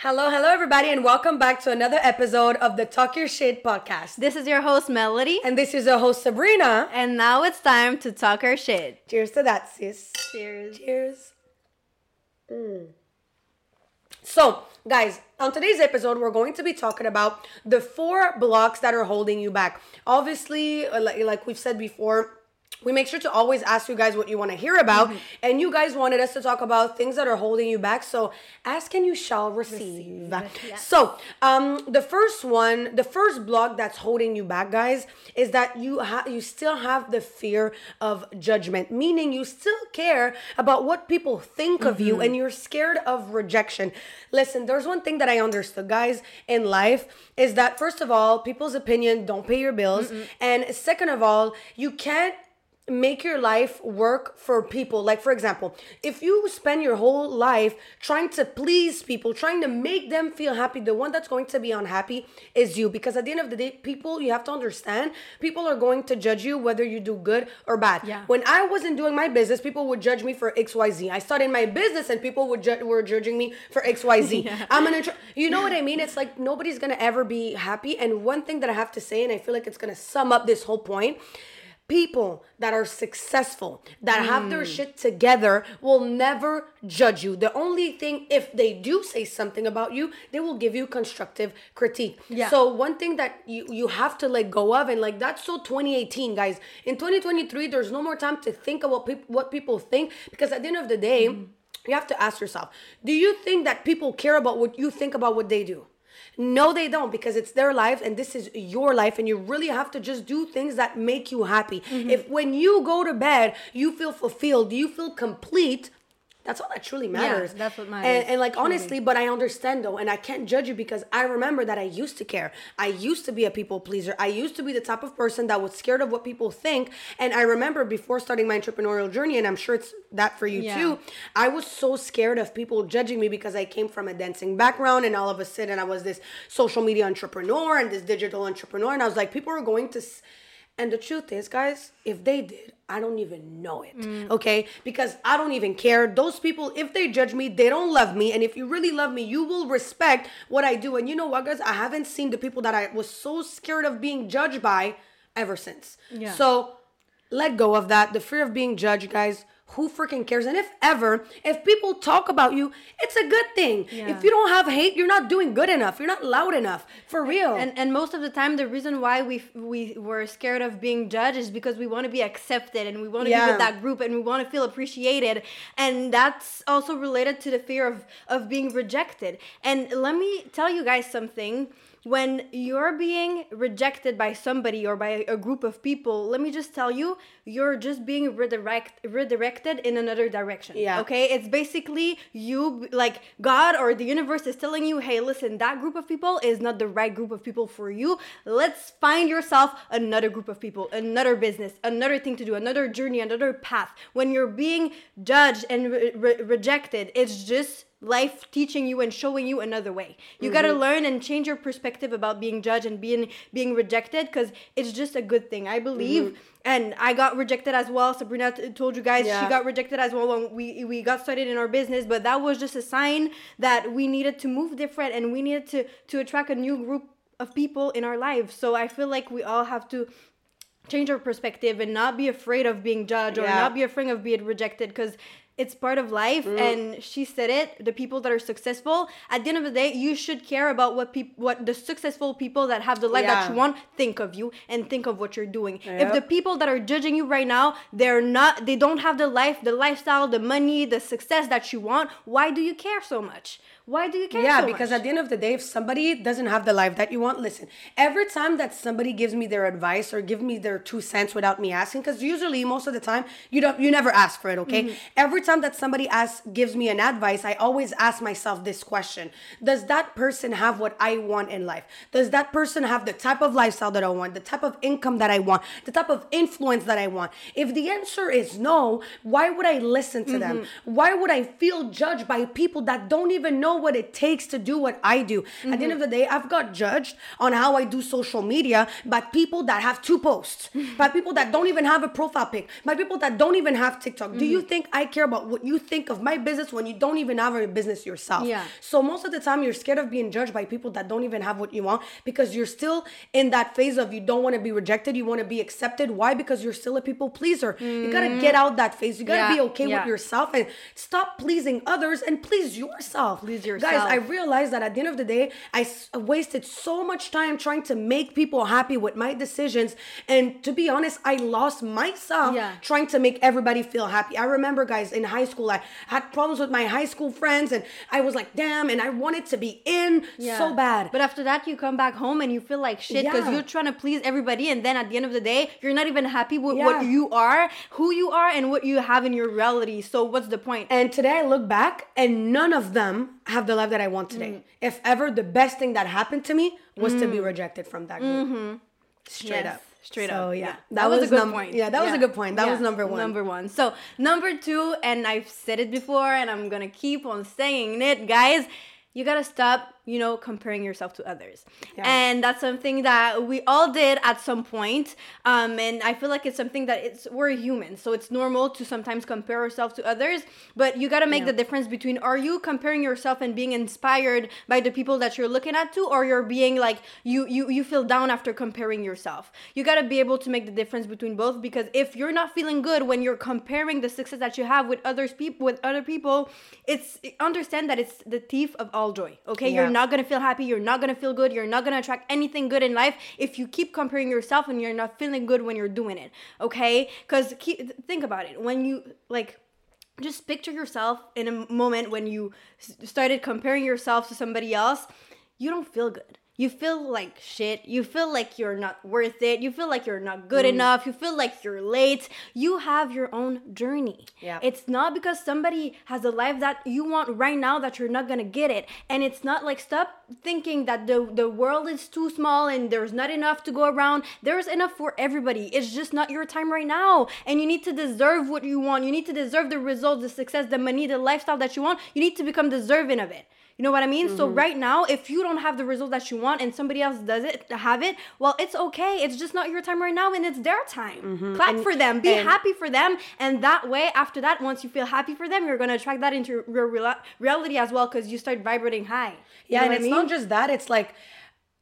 Hello, hello, everybody, and welcome back to another episode of the Talk Your Shit podcast. This is your host, Melody. And this is your host, Sabrina. And now it's time to talk our shit. Cheers to that, sis. Cheers. Cheers. Mm. So, guys, on today's episode, we're going to be talking about the four blocks that are holding you back. Obviously, uh, like, like we've said before, we make sure to always ask you guys what you want to hear about mm-hmm. and you guys wanted us to talk about things that are holding you back so ask and you shall receive, receive. Yes. so um the first one the first block that's holding you back guys is that you have you still have the fear of judgment meaning you still care about what people think mm-hmm. of you mm-hmm. and you're scared of rejection listen there's one thing that i understood guys in life is that first of all people's opinion don't pay your bills mm and second of all you can't make your life work for people. Like, for example, if you spend your whole life trying to please people, trying to make them feel happy, the one that's going to be unhappy is you. Because at the end of the day, people, you have to understand, people are going to judge you whether you do good or bad. Yeah. When I wasn't doing my business, people would judge me for XYZ. I started my business and people would ju- were judging me for XYZ. yeah. I'm gonna, tr- you know what I mean? It's like nobody's gonna ever be happy. And one thing that I have to say, and I feel like it's gonna sum up this whole point people that are successful that mm. have their mm. shit together will never judge you the only thing if they do say something about you they will give you constructive critique yeah. so one thing that you you have to let go of and like that's so 2018 guys in 2023 there's no more time to think about pe- what people think because at the end of the day mm. you have to ask yourself do you think that people care about what you think about what they do no, they don't because it's their life and this is your life, and you really have to just do things that make you happy. Mm-hmm. If when you go to bed, you feel fulfilled, you feel complete, that's all that truly matters. Yeah, that's what matters. And, and like truly. honestly, but I understand though, and I can't judge you because I remember that I used to care. I used to be a people pleaser. I used to be the type of person that was scared of what people think. And I remember before starting my entrepreneurial journey, and I'm sure it's that for you yeah. too. I was so scared of people judging me because I came from a dancing background, and all of a sudden I was this social media entrepreneur and this digital entrepreneur, and I was like, people are going to. S- and the truth is, guys, if they did, I don't even know it. Mm. Okay? Because I don't even care. Those people, if they judge me, they don't love me. And if you really love me, you will respect what I do. And you know what, guys? I haven't seen the people that I was so scared of being judged by ever since. Yeah. So let go of that. The fear of being judged, guys who freaking cares? And if ever, if people talk about you, it's a good thing. Yeah. If you don't have hate, you're not doing good enough. You're not loud enough. For real. And and most of the time the reason why we we were scared of being judged is because we want to be accepted and we want to yeah. be with that group and we want to feel appreciated. And that's also related to the fear of of being rejected. And let me tell you guys something when you're being rejected by somebody or by a group of people, let me just tell you, you're just being redirect redirected in another direction. Yeah. Okay? It's basically you like God or the universe is telling you, "Hey, listen, that group of people is not the right group of people for you. Let's find yourself another group of people, another business, another thing to do, another journey, another path." When you're being judged and re re rejected, it's just life teaching you and showing you another way. You mm-hmm. got to learn and change your perspective about being judged and being being rejected cuz it's just a good thing. I believe mm-hmm. and I got rejected as well. Sabrina t- told you guys yeah. she got rejected as well when we we got started in our business, but that was just a sign that we needed to move different and we needed to to attract a new group of people in our lives. So I feel like we all have to change our perspective and not be afraid of being judged yeah. or not be afraid of being rejected because it's part of life mm. and she said it the people that are successful at the end of the day you should care about what people what the successful people that have the life yeah. that you want think of you and think of what you're doing yep. if the people that are judging you right now they're not they don't have the life the lifestyle the money the success that you want why do you care so much why do you care? Yeah, so because much? at the end of the day, if somebody doesn't have the life that you want, listen. Every time that somebody gives me their advice or give me their two cents without me asking, because usually most of the time you don't, you never ask for it. Okay. Mm-hmm. Every time that somebody asks, gives me an advice, I always ask myself this question: Does that person have what I want in life? Does that person have the type of lifestyle that I want, the type of income that I want, the type of influence that I want? If the answer is no, why would I listen to mm-hmm. them? Why would I feel judged by people that don't even know? What it takes to do what I do. Mm-hmm. At the end of the day, I've got judged on how I do social media by people that have two posts, by people that don't even have a profile pic, by people that don't even have TikTok. Mm-hmm. Do you mm-hmm. think I care about what you think of my business when you don't even have a business yourself. Yeah. So most of the time you're scared of being judged by people that don't even have what you want because you're still in that phase of you don't want to be rejected, you want to be accepted. Why? Because you're still a people pleaser. You gotta get out that phase. You gotta Mm-hmm. Yeah, be okay yeah. with yourself and stop pleasing others and please yourself. Please Guys. I realized that at the end of the day, I s- uh, wasted so much time trying to make people happy with my decisions. And to be honest, I lost myself Yeah. trying to make everybody feel happy. I remember, guys, in high school, I had problems with my high school friends, and I was like, damn, and I wanted to be in so bad. But after that, you come back home and you feel like shit because Yeah. you're trying to please everybody, and then at the end of the day, you're not even happy with Yeah. what you are, who you are, and what you have in your reality. So what's the point? And today I look back and none of them have the life that I want today. Mm. If ever the best thing that happened to me was to be rejected from that group. Straight Yes, up. Straight up. So, up. yeah. That, was, a good num- point. Yeah, that was a good point. That was number one. Number one. So, number two, and I've said it before, and I'm going to keep on saying it, guys. You got to stop, you know, comparing yourself to others. Yeah. And that's something that we all did at some point. Um, and I feel like it's something that it's we're human. So it's normal to sometimes compare ourselves to others. But you got to make Yeah. the difference between are you comparing yourself and being inspired by the people that you're looking at to, or you're being like, you, you, you feel down after comparing yourself. You got to be able to make the difference between both because if you're not feeling good when you're comparing the success that you have with others people with other people, it's understand that it's the thief of all joy. Okay, Yeah. you're not gonna feel happy. You're not gonna feel good. You're not gonna attract anything good in life if you keep comparing yourself and you're not feeling good when you're doing it. Okay, because think about it when you like just picture yourself in a moment when you started comparing yourself to somebody else you don't feel good you feel like shit. You feel like you're not worth it. You feel like you're not good mm. enough. You feel like you're late. You have your own journey. Yeah. it's not because somebody has a life that you want right now that you're not gonna get it. And it's not like stop thinking that the the world is too small and there's not enough to go around. There's enough for everybody. It's just not your time right now. And you need to deserve what you want. You need to deserve the results the success the money the lifestyle that you want. You need to become deserving of it you know what I mean? So mm-hmm. right now, if you don't have the result that you want and somebody else does it, have it, well, it's okay. It's just not your time right now, and it's their time. Mm-hmm. Clap for them. Be happy for them, and that way, after that, once you feel happy for them, you're gonna attract that into your real- reality as well, because you start vibrating high. You Yeah, and it's I not just that. It's like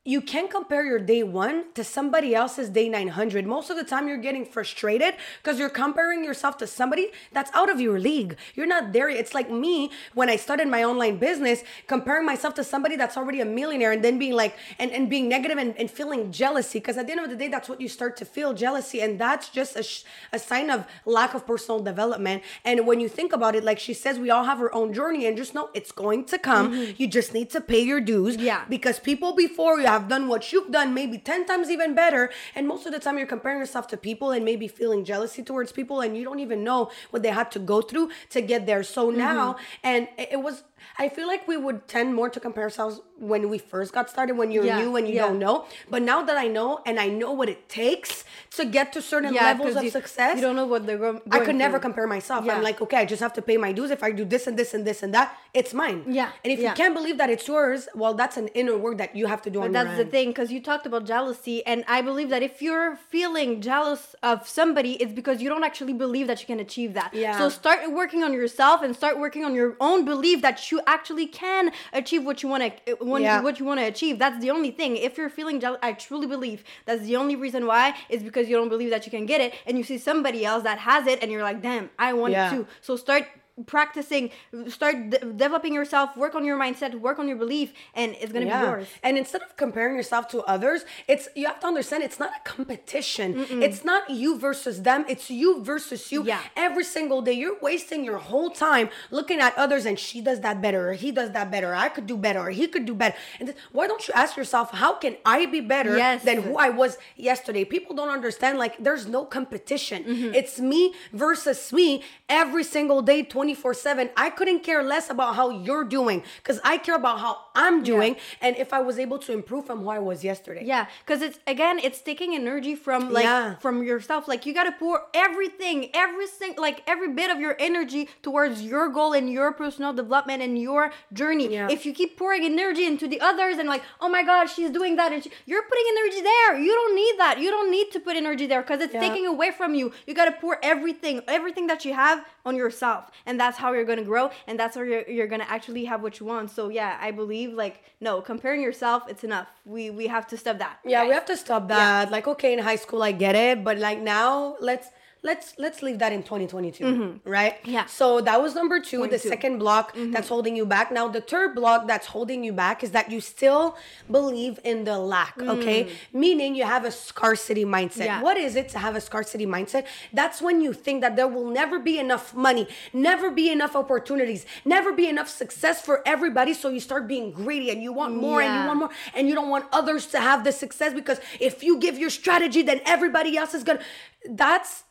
you can compare your day one to somebody else's day 900. Most of the time, you're getting frustrated because you're comparing yourself to somebody that's out of your league. You're not there. yet. It's like me when I started my online business, comparing myself to somebody that's already a millionaire and then being like, and, and being negative and, and feeling jealousy. Because at the end of the day, that's what you start to feel jealousy. And that's just a, sh- a sign of lack of personal development. And when you think about it, like she says, we all have our own journey and just know it's going to come. Mm-hmm. You just need to pay your dues. Yeah. Because people before you have done what you've done, maybe 10 times even better. And most of the time, you're comparing yourself to people and maybe feeling jealousy towards people, and you don't even know what they had to go through to get there. So mm-hmm. now, and it it was, I feel like we would tend more to compare ourselves when we first got started, when you're Yeah, new and you yeah. don't know. But now that I know and I know what it takes to get to certain Yeah, levels of you, success, You don't know what they're going I could never through. compare myself. I'm like, okay, I just have to pay my dues. If I do this and this and this and that, it's mine. Yeah, And if you can't believe that it's yours, well, that's an inner work that you have to do on But that's the thing, because you talked about jealousy, and I believe that if you're feeling jealous of somebody, it's because you don't actually believe that you can achieve that. Yeah. So start working on yourself and start working on your own belief that you actually can achieve what you want to Yeah. what you want to achieve. That's the only thing. If you're feeling jealous, I truly believe that's the only reason why is because you don't believe that you can get it, and you see somebody else that has it, and you're like, damn, I want Yeah. it too. So start practicing start de- developing yourself work on your mindset work on your belief and it's gonna be yours And instead of comparing yourself to others, it's you have to understand it's not a competition. It's not you versus them. It's you versus you. Yeah. Every single day, you're wasting your whole time looking at others, and she does that better, or he does that better. Or I could do better, or he could do better. And th- why don't you ask yourself, how can I be better Yes. than who I was yesterday? People don't understand. Like, there's no competition. Mm-hmm. It's me versus me every single day, 24 7. I couldn't care less about how you're doing because I care about how I'm doing and if I was able to improve from who I was yesterday. Yeah, because it's again, it's taking energy from like Yeah. from yourself. Like you gotta pour everything, every single like every bit of your energy towards your goal and your personal development and your journey. Yeah. If you keep pouring energy into the others and like, oh my god, she's doing that, and she, you're putting energy there. You don't need that. You don't need to put energy there because it's Yeah. taking away from you. You gotta pour everything, everything that you have on yourself, and and that's how you're gonna grow, and that's how you're, you're gonna actually have what you want. So yeah, I believe like no, comparing yourself, it's enough. We we have to stop that. Yeah, we have to stop that. Like, okay, in high school, I get it, but like now, let's let's let's leave that in 2022, right? Mm-hmm. Yeah. So that was number two, the second block that's holding you back. Now, the third block that's holding you back is that you still believe in the lack. Okay, meaning you have a scarcity mindset. Yeah. What is it to have a scarcity mindset? That's when you think that there will never be enough money, never be enough opportunities, never be enough success for everybody. So you start being greedy and you want more and you want more and you don't want others to have the success because if you give your strategy, then everybody else is gonna. That's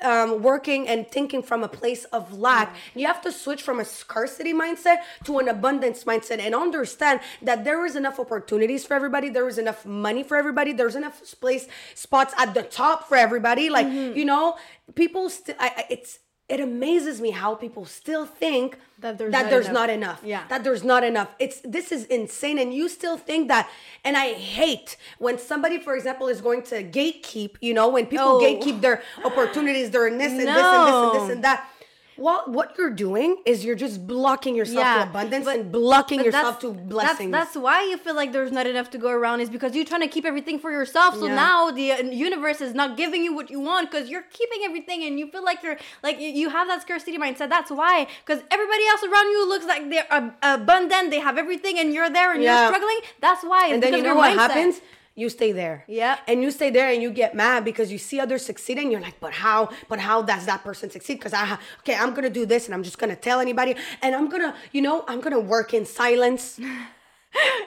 um, working and thinking from a place of lack. You have to switch from a scarcity mindset to an abundance mindset and understand that there is enough opportunities for everybody. There is enough money for everybody. There's enough place spots at the top for everybody. Like Mm-hmm. you know, people still. I, I, it's it amazes me how people still think That there's that not there's enough. not enough. Yeah. That there's not enough. It's this is insane, and you still think that. And I hate when somebody, for example, is going to gatekeep. You know, when people Oh. gatekeep their opportunities, their this and this and this and this and that. Well, what you're doing is you're just blocking yourself Yeah, to abundance but- and blocking yourself to blessings. That's, that's why you feel like there's not enough to go around is because you're trying to keep everything for yourself. So Yeah. now the uh, universe is not giving you what you want because you're keeping everything and you feel like you're like you, have that scarcity mindset. That's why because everybody else around you looks like they're ab- abundant, they have everything, and you're there and Yeah. you're struggling. That's why. It's and then you know what mindset. happens? You stay there. Yeah. And you stay there and you get mad because you see others succeeding. You're like, but how? But how does that person succeed? Because I, okay, I'm gonna do this and I'm just gonna tell anybody and I'm gonna, you know, I'm gonna work in silence.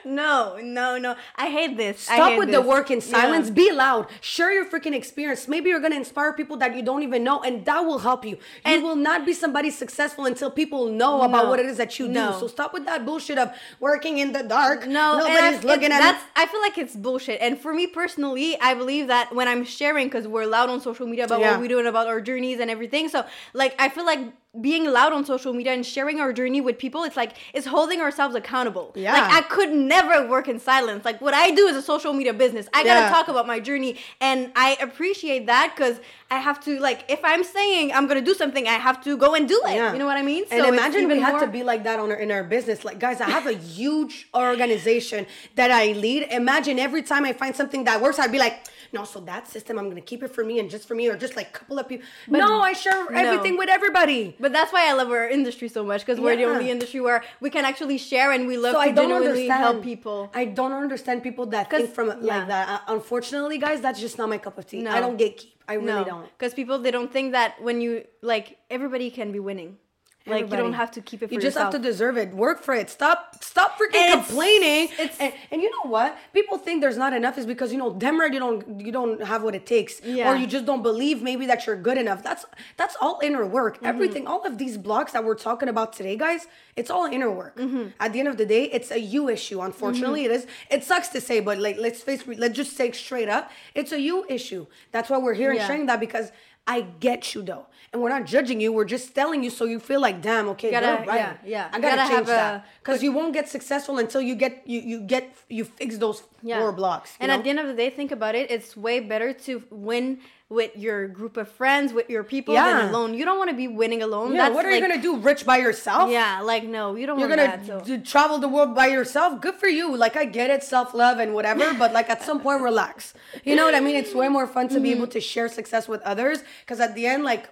No, no, no. I hate this. Stop hate with the this. work in Yeah. silence. Be loud. Share your freaking experience. Maybe you're gonna inspire people that you don't even know, and that will help you. You And- will not be somebody successful until people know about what it is that you No. do. So stop with that bullshit of working in the dark. No, nobody's I- looking it- at that's. I feel like it's bullshit. And for me personally, I believe that when I'm sharing, because we're loud on social media about Yeah. what we do and about our journeys and everything. So, like, I feel like being loud on social media and sharing our journey with people, it's like it's holding ourselves accountable. Yeah. Like, I could never work in silence. Like, what I do is a social media business. I gotta Yeah. talk about my journey, and I appreciate that because I have to like if I'm saying I'm gonna do something, I have to go and do it. Yeah. You know what I mean? And it's imagine we had to be like that on our, in our business. Like, guys, I have a huge organization that I lead. Imagine every time I find something that works, I'd be like, no, so that system, I'm gonna keep it for me and just for me, or just like a couple of people. no, I share everything with everybody. But that's why I love our industry so much because we're the only industry where we can actually share and we love So to I don't genuinely understand help people. I don't understand people that think from yeah. like that. Uh, unfortunately, guys, that's just not my cup of tea. No. I don't gatekeep. I really no, don't. because people they don't think that when you like everybody can be winning. Like you don't have to keep it for You just yourself. have to deserve it. Work for it. Stop stop freaking complaining. it's- and, and you know what? People think there's not enough is because you know damn right you don't you don't have what it takes. Yeah. Or you just don't believe maybe that you're good enough. That's that's all inner work. Mm-hmm. Everything, all of these blocks that we're talking about today, guys, it's all inner work. Mm-hmm. At the end of the day, it's a you issue. Unfortunately, it is. It sucks to say, but like let's face let's just say straight up, it's a you issue. That's why we're here and Yeah. sharing that because I get you though. And we're not judging you. We're just telling you so you feel like, damn, okay, Gotta- right. yeah, yeah. I gotta, Gotta change that because you won't get successful until you get you you get you fix those four blocks. And know? at the end of the day, think about it. It's way better to win with your group of friends, with your people, Yeah. than alone. You don't want to be winning alone. yeah, That's what are like, you gonna do? Rich by yourself? Yeah, like no, you don't You're want gonna that. So. d- travel the world by yourself. Good for you. Like I get it, self love and whatever, but like at some point, relax. You know what I mean? It's way more fun to be mm-hmm. able to share success with others because at the end, like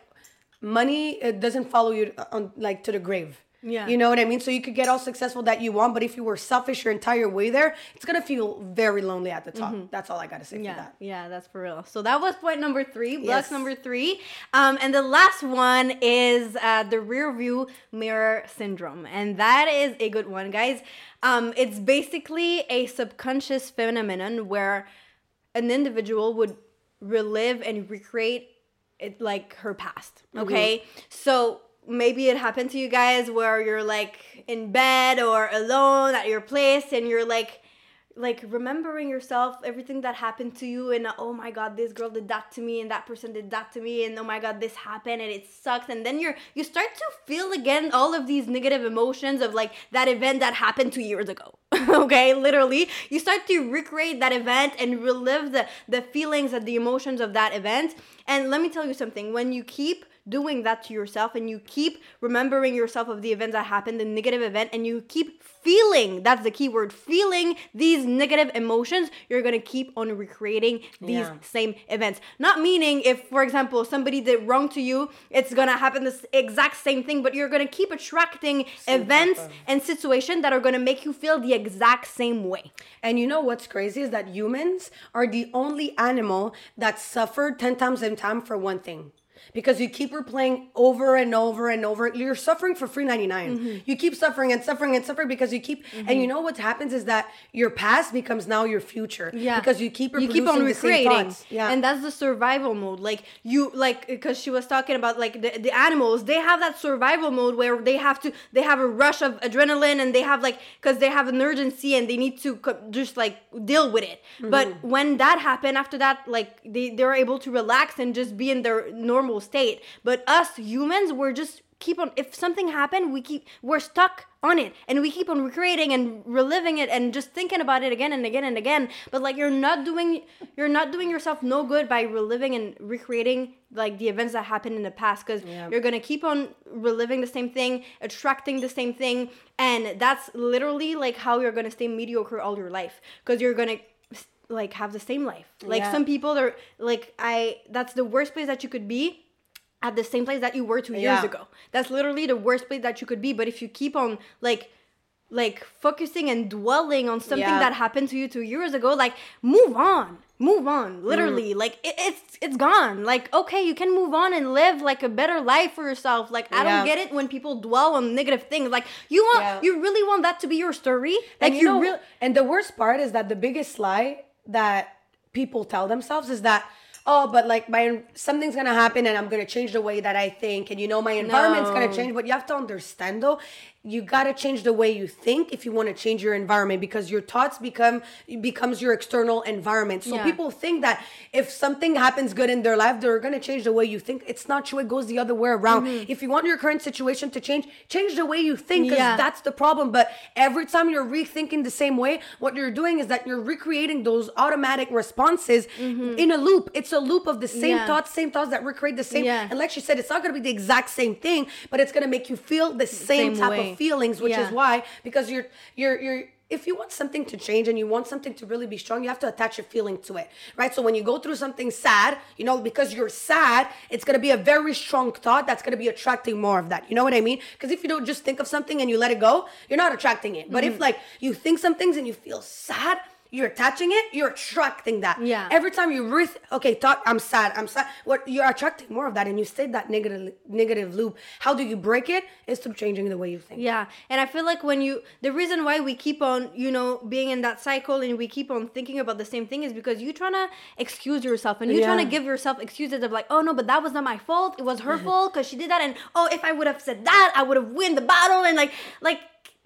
money, it doesn't follow you on like to the grave. Yeah. You know what I mean? So you could get all successful that you want, but if you were selfish your entire way there, it's gonna feel very lonely at the top. That's all I gotta say Yeah, for that. yeah, that's for real. So that was point number three, blocks Yes. number three. Um, and the last one is uh, the rear view mirror syndrome. And that is a good one, guys. Um, it's basically a subconscious phenomenon where an individual would relive and recreate it like her past. Mm-hmm. Okay. So maybe it happened to you guys where you're like in bed or alone at your place and you're like like remembering yourself everything that happened to you and oh my god this girl did that to me and that person did that to me and oh my god this happened and it sucks. And then you're you start to feel again all of these negative emotions of like that event that happened two years ago okay? Literally you start to recreate that event and relive the the feelings and the emotions of that event. And let me tell you something. When you keep doing that to yourself and you keep remembering yourself of the events that happened, the negative event, and you keep feeling that's the key word feeling these negative emotions, you're gonna keep on recreating these Yeah. same events. Not meaning if, for example, somebody did wrong to you, it's gonna happen this exact same thing, but you're gonna keep attracting events type of- and situations that are gonna make you feel the exact same way. And you know what's crazy is that humans are the only animal that suffered 10 times in time for one thing. Because you keep replaying over and over and over. You're suffering for free 99. Mm-hmm. You keep suffering and suffering and suffering because you keep and you know what happens is that your past becomes now your future. Yeah. Because you keep you keep on reproducing the same recreating. Yeah. and that's the survival mode like you like because she was talking about like the, the animals they have that survival mode where they have to they have a rush of adrenaline and they have like because they have an urgency and they need to co- just like deal with it but Mm-hmm. when that happened after that like they they're able to relax and just be in their normal state. But us humans we're just keep on if something happened we keep we're stuck on it. And we keep on recreating and reliving it and just thinking about it again and again and again. But like you're not doing you're not doing yourself no good by reliving and recreating like the events that happened in the past. Because Yeah. you're gonna keep on reliving the same thing attracting the same thing. And that's literally like how you're gonna stay mediocre all your life. Because you're gonna like have the same life like Yeah. some people are like i that's the worst place that you could be at the same place that you were two years Yeah. ago. That's literally the worst place that you could be. But if you keep on like like focusing and dwelling on something Yeah. that happened to you two years ago, like move on. Move on. Literally. Mm. Like it, it's it's gone. Like, okay, you can move on and live like a better life for yourself. Like I don't get it when people dwell on negative things. Like you want you really want that to be your story? Like and you know, really and the worst part is that the biggest lie that people tell themselves is that oh but like my something's gonna happen and i'm gonna change the way that i think and you know my environment's gonna change but you have to understand though you gotta change the way you think if you want to change your environment because your thoughts become becomes your external environment so Yeah. people think that if something happens good in their life they're gonna change the way you think it's not true it goes the other way around Mm-hmm. if you want your current situation to change change the way you think because Yeah. that's the problem but every time you're rethinking the same way what you're doing is that you're recreating those automatic responses in a loop it's a loop of the same Mm-hmm. Yeah. thoughts same thoughts that recreate the same and like she said it's not going to be the exact same thing but it's going to make you feel the same, Same type way. of feelings which Yeah. is why because you're you're you're if you want something to change and you want something to really be strong, you have to attach a feeling to it, right? So when you go through something sad, you know, because you're sad, it's gonna be a very strong thought that's gonna be attracting more of that. You know what I mean? Because if you don't just think of something and you let it go, you're not attracting it. But Mm-hmm. if like you think some things and you feel sad, you're attaching it, you're attracting that. Yeah. Every time you re okay, thought I'm sad, I'm sad. What you're attracting more of that, and you stay that negative negative loop. How do you break it? it? Is through changing the way you think. Yeah, and I feel like when you the reason why we keep on you know being in that cycle and we keep on thinking about the same thing is because you're trying to excuse yourself and you're trying to give yourself excuses of like oh no but that was not my fault it was her fault because she did that and oh if I would have said that I would have win the battle and like like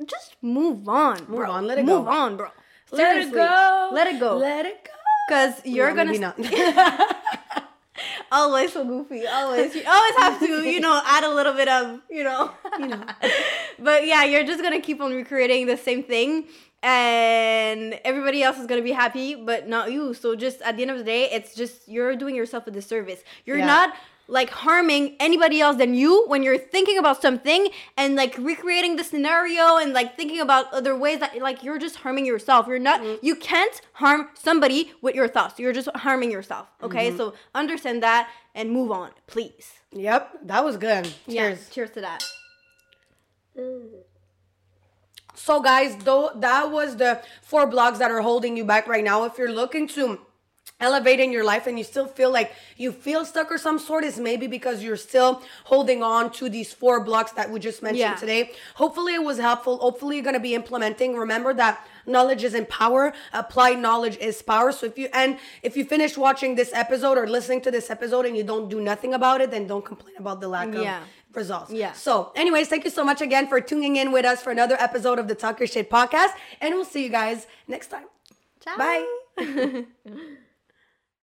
just move on Move bro on, let it move go. on bro Let it go. let it go Let it go. because you're No, gonna maybe not. always so goofy always you always have to you know add a little bit of you know You know. but yeah you're just gonna keep on recreating the same thing and everybody else is gonna be happy but not you so just at the end of the day it's just you're doing yourself a disservice you're Yeah. not like harming anybody else than you when you're thinking about something and like recreating the scenario and like thinking about other ways that like you're just harming yourself you're not Mm-hmm. you can't harm somebody with your thoughts you're just harming yourself okay Mm-hmm. so understand that and move on please Yep, that was good. Cheers. yeah cheers to that So, guys, though that was the four blogs that are holding you back right now. If you're looking to elevate in your life and you still feel like you feel stuck or some sort, is maybe because you're still holding on to these four blocks that we just mentioned Yeah. today. Hopefully, it was helpful. Hopefully, you're gonna be implementing. Remember that knowledge is in power. Applied knowledge is power. So if you and if you finish watching this episode or listening to this episode and you don't do nothing about it, then don't complain about the lack of Yeah. results. Yeah. So, anyways, thank you so much again for tuning in with us for another episode of the Talk Your Shit podcast. And we'll see you guys next time. Ciao. Bye.